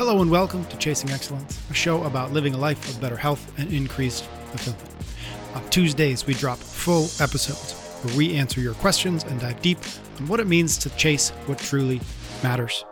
Hello and welcome to Chasing Excellence, a show about living a life of better health and increased fulfillment. On Tuesdays, we drop full episodes where we answer your questions and dive deep on what it means to chase what truly matters.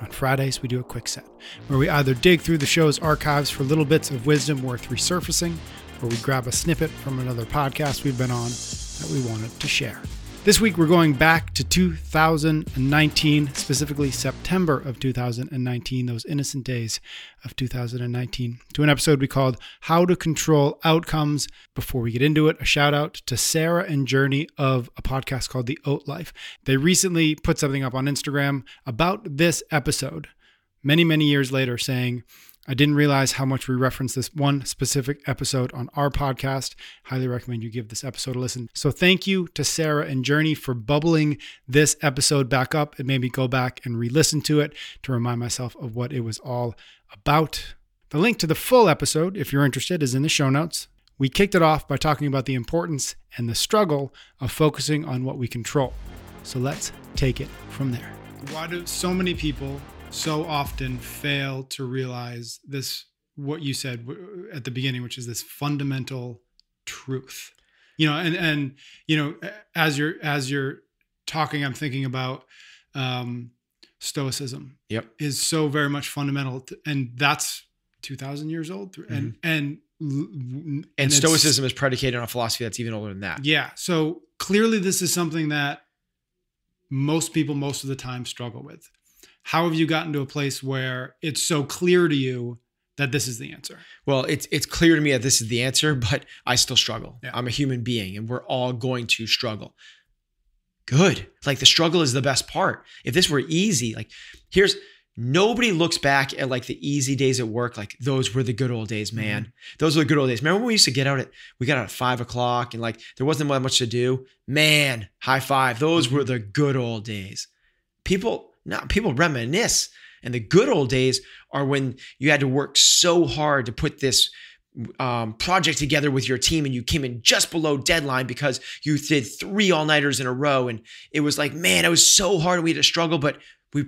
On Fridays, we do a quick set where we either dig through the show's archives for little bits of wisdom worth resurfacing, or we grab a snippet from another podcast we've been on that we wanted to share. This week, we're going back to 2019, specifically September of 2019, those innocent days of 2019, to an episode we called How to Control Outcomes. Before we get into it, a shout out to Sarah and Journey of a podcast called The Oat Life. They recently put something up on Instagram about this episode, many, many years later, saying, I didn't realize how much we referenced this one specific episode on our podcast. Highly recommend you give this episode a listen. So, thank you to Sarah and Journey for bubbling this episode back up. It made me go back and re listen to it to remind myself of what it was all about. The link to the full episode, if you're interested, is in the show notes. We kicked it off by talking about the importance and the struggle of focusing on what we control. So, let's take it from there. Why do so many people so often fail to realize this what you said at the beginning which is this fundamental truth. You know and and you know as you're as you're talking i'm thinking about um stoicism. Yep. Is so very much fundamental to, and that's 2000 years old and mm-hmm. and and, and stoicism is predicated on a philosophy that's even older than that. Yeah. So clearly this is something that most people most of the time struggle with how have you gotten to a place where it's so clear to you that this is the answer? Well, it's it's clear to me that this is the answer, but I still struggle. Yeah. I'm a human being and we're all going to struggle. Good. Like the struggle is the best part. If this were easy, like here's nobody looks back at like the easy days at work like those were the good old days man mm-hmm. those were the good old days remember when we used to get out at we got out at five o'clock and like there wasn't much to do man high five those mm-hmm. were the good old days people now people reminisce. And the good old days are when you had to work so hard to put this um, project together with your team and you came in just below deadline because you did three all nighters in a row. And it was like, man, it was so hard. We had to struggle, but we,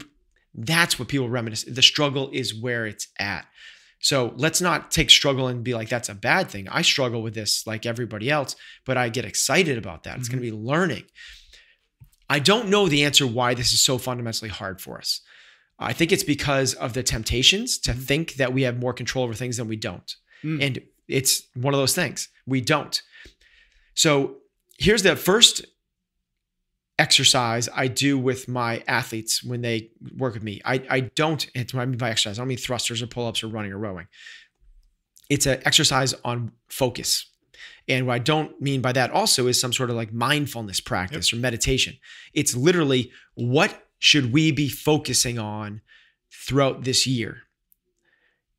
that's what people reminisce. The struggle is where it's at. So let's not take struggle and be like, that's a bad thing. I struggle with this like everybody else, but I get excited about that. Mm-hmm. It's going to be learning. I don't know the answer why this is so fundamentally hard for us. I think it's because of the temptations to mm-hmm. think that we have more control over things than we don't. Mm. And it's one of those things. We don't. So here's the first exercise I do with my athletes when they work with me. I, I don't, it's what I mean by exercise. I don't mean thrusters or pull ups or running or rowing. It's an exercise on focus. And what I don't mean by that also is some sort of like mindfulness practice yep. or meditation. It's literally what should we be focusing on throughout this year?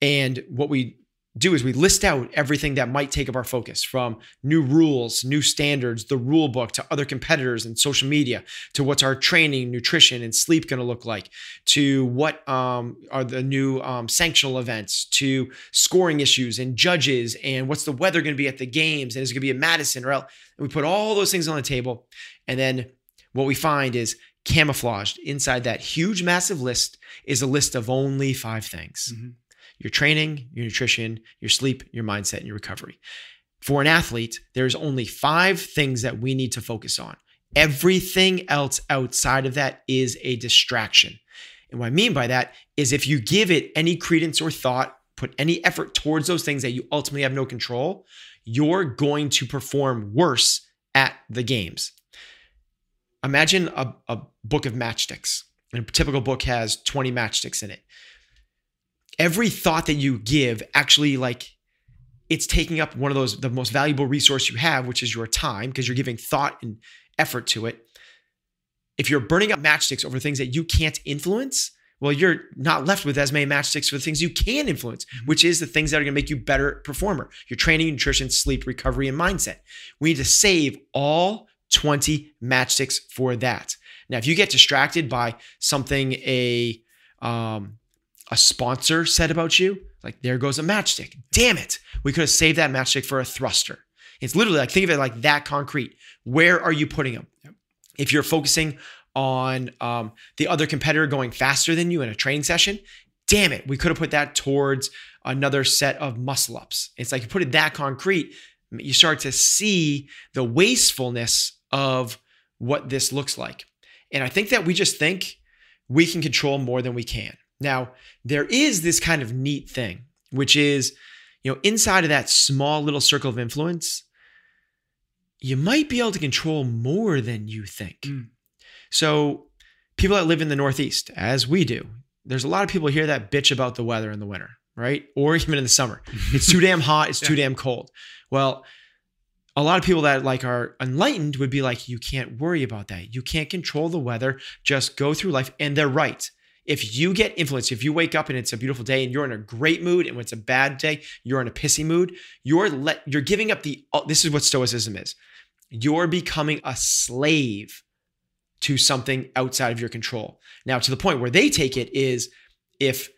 And what we do is we list out everything that might take up our focus from new rules, new standards, the rule book to other competitors and social media to what's our training, nutrition, and sleep going to look like to what um, are the new um, sanctional events to scoring issues and judges and what's the weather going to be at the games and is it going to be in Madison or else. And we put all those things on the table. And then what we find is camouflaged inside that huge, massive list is a list of only five things. Mm-hmm your training, your nutrition, your sleep, your mindset, and your recovery. For an athlete, there's only five things that we need to focus on. Everything else outside of that is a distraction. And what I mean by that is if you give it any credence or thought, put any effort towards those things that you ultimately have no control, you're going to perform worse at the games. Imagine a, a book of matchsticks. And a typical book has 20 matchsticks in it every thought that you give actually like it's taking up one of those the most valuable resource you have which is your time because you're giving thought and effort to it. If you're burning up matchsticks over things that you can't influence well you're not left with as many matchsticks for the things you can influence mm-hmm. which is the things that are going to make you better performer. Your training nutrition sleep recovery and mindset. We need to save all 20 matchsticks for that. Now if you get distracted by something a um, a sponsor said about you, like there goes a matchstick. Damn it. We could have saved that matchstick for a thruster. It's literally like think of it like that concrete. Where are you putting them? Yep. If you're focusing on um, the other competitor going faster than you in a training session, damn it, we could have put that towards another set of muscle ups. It's like you put it that concrete, you start to see the wastefulness of what this looks like. And I think that we just think we can control more than we can. Now, there is this kind of neat thing, which is, you know, inside of that small little circle of influence, you might be able to control more than you think. Mm. So, people that live in the Northeast, as we do, there's a lot of people here that bitch about the weather in the winter, right? Or even in the summer. It's too damn hot, it's yeah. too damn cold. Well, a lot of people that like are enlightened would be like, you can't worry about that. You can't control the weather. Just go through life. And they're right. If you get influenced, if you wake up and it's a beautiful day and you're in a great mood, and when it's a bad day, you're in a pissy mood, you're let you're giving up the uh, this is what stoicism is. You're becoming a slave to something outside of your control. Now, to the point where they take it is if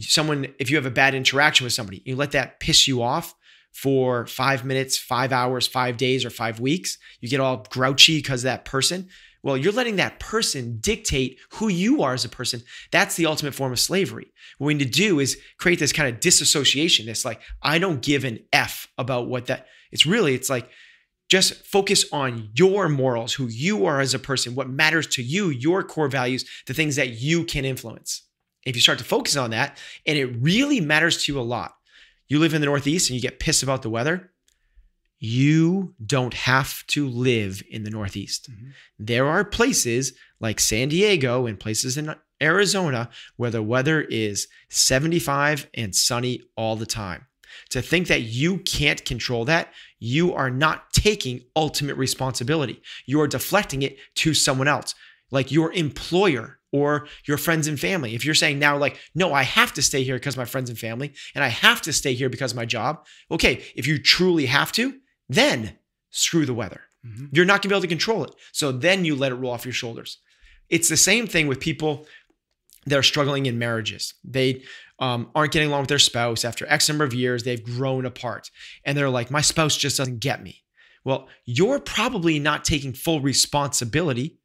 someone, if you have a bad interaction with somebody, you let that piss you off for five minutes, five hours, five days, or five weeks, you get all grouchy because that person. Well, you're letting that person dictate who you are as a person. That's the ultimate form of slavery. What we need to do is create this kind of disassociation. This like, I don't give an F about what that. It's really, it's like just focus on your morals, who you are as a person, what matters to you, your core values, the things that you can influence. If you start to focus on that, and it really matters to you a lot, you live in the Northeast and you get pissed about the weather, you don't have to live in the Northeast. Mm-hmm. There are places like San Diego and places in Arizona where the weather is 75 and sunny all the time. To think that you can't control that, you are not taking ultimate responsibility. You are deflecting it to someone else, like your employer or your friends and family. If you're saying now, like, no, I have to stay here because my friends and family, and I have to stay here because my job. Okay, if you truly have to, then screw the weather. Mm-hmm. You're not gonna be able to control it. So then you let it roll off your shoulders. It's the same thing with people that are struggling in marriages. They um, aren't getting along with their spouse after X number of years, they've grown apart. And they're like, my spouse just doesn't get me. Well, you're probably not taking full responsibility,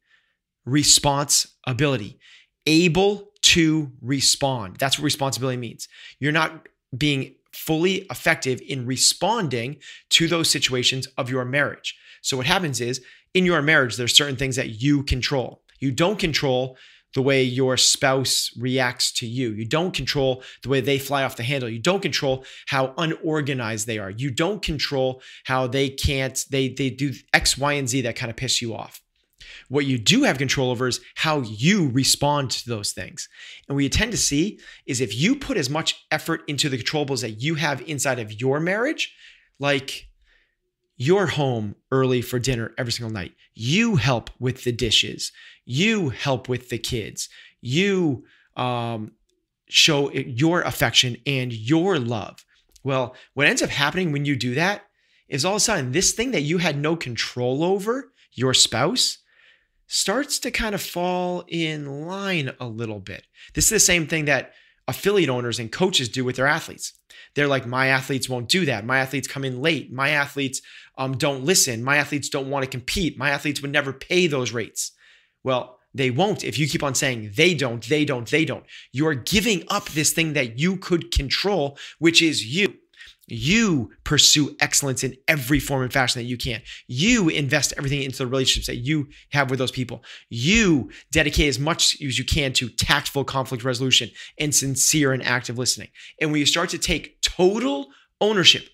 responsibility, able to respond. That's what responsibility means. You're not being fully effective in responding to those situations of your marriage. So, what happens is in your marriage, there's certain things that you control. You don't control the way your spouse reacts to you. You don't control the way they fly off the handle. You don't control how unorganized they are. You don't control how they can't, they, they do X, Y, and Z that kind of piss you off. What you do have control over is how you respond to those things. And what you tend to see is if you put as much effort into the controllables that you have inside of your marriage, like you're home early for dinner every single night. You help with the dishes. You help with the kids. You um, show your affection and your love. Well, what ends up happening when you do that is all of a sudden this thing that you had no control over, your spouse, starts to kind of fall in line a little bit. This is the same thing that affiliate owners and coaches do with their athletes. They're like, my athletes won't do that. My athletes come in late. My athletes um, don't listen. My athletes don't want to compete. My athletes would never pay those rates. Well, they won't if you keep on saying they don't, they don't, they don't. You're giving up this thing that you could control, which is you. You pursue excellence in every form and fashion that you can. You invest everything into the relationships that you have with those people. You dedicate as much as you can to tactful conflict resolution and sincere and active listening. And when you start to take total ownership,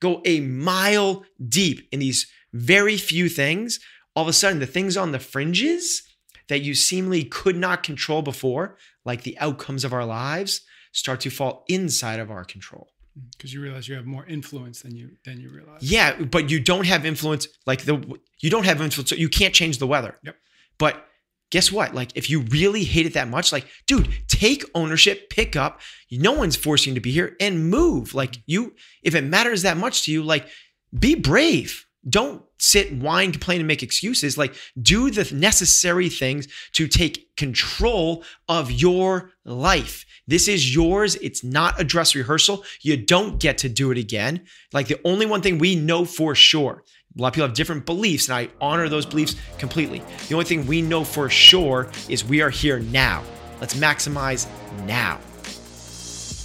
go a mile deep in these very few things, all of a sudden the things on the fringes that you seemingly could not control before, like the outcomes of our lives, start to fall inside of our control because you realize you have more influence than you than you realize. Yeah, but you don't have influence like the you don't have influence. So you can't change the weather. Yep. But guess what? Like if you really hate it that much, like dude, take ownership, pick up. No one's forcing you to be here and move. Like you, if it matters that much to you, like be brave. Don't sit, whine, complain, and make excuses. Like, do the necessary things to take control of your life. This is yours. It's not a dress rehearsal. You don't get to do it again. Like, the only one thing we know for sure, a lot of people have different beliefs, and I honor those beliefs completely. The only thing we know for sure is we are here now. Let's maximize now.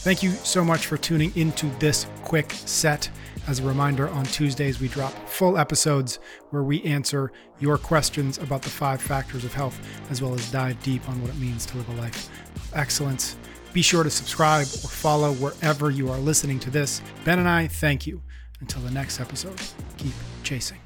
Thank you so much for tuning into this quick set. As a reminder, on Tuesdays, we drop full episodes where we answer your questions about the five factors of health, as well as dive deep on what it means to live a life of excellence. Be sure to subscribe or follow wherever you are listening to this. Ben and I thank you. Until the next episode, keep chasing.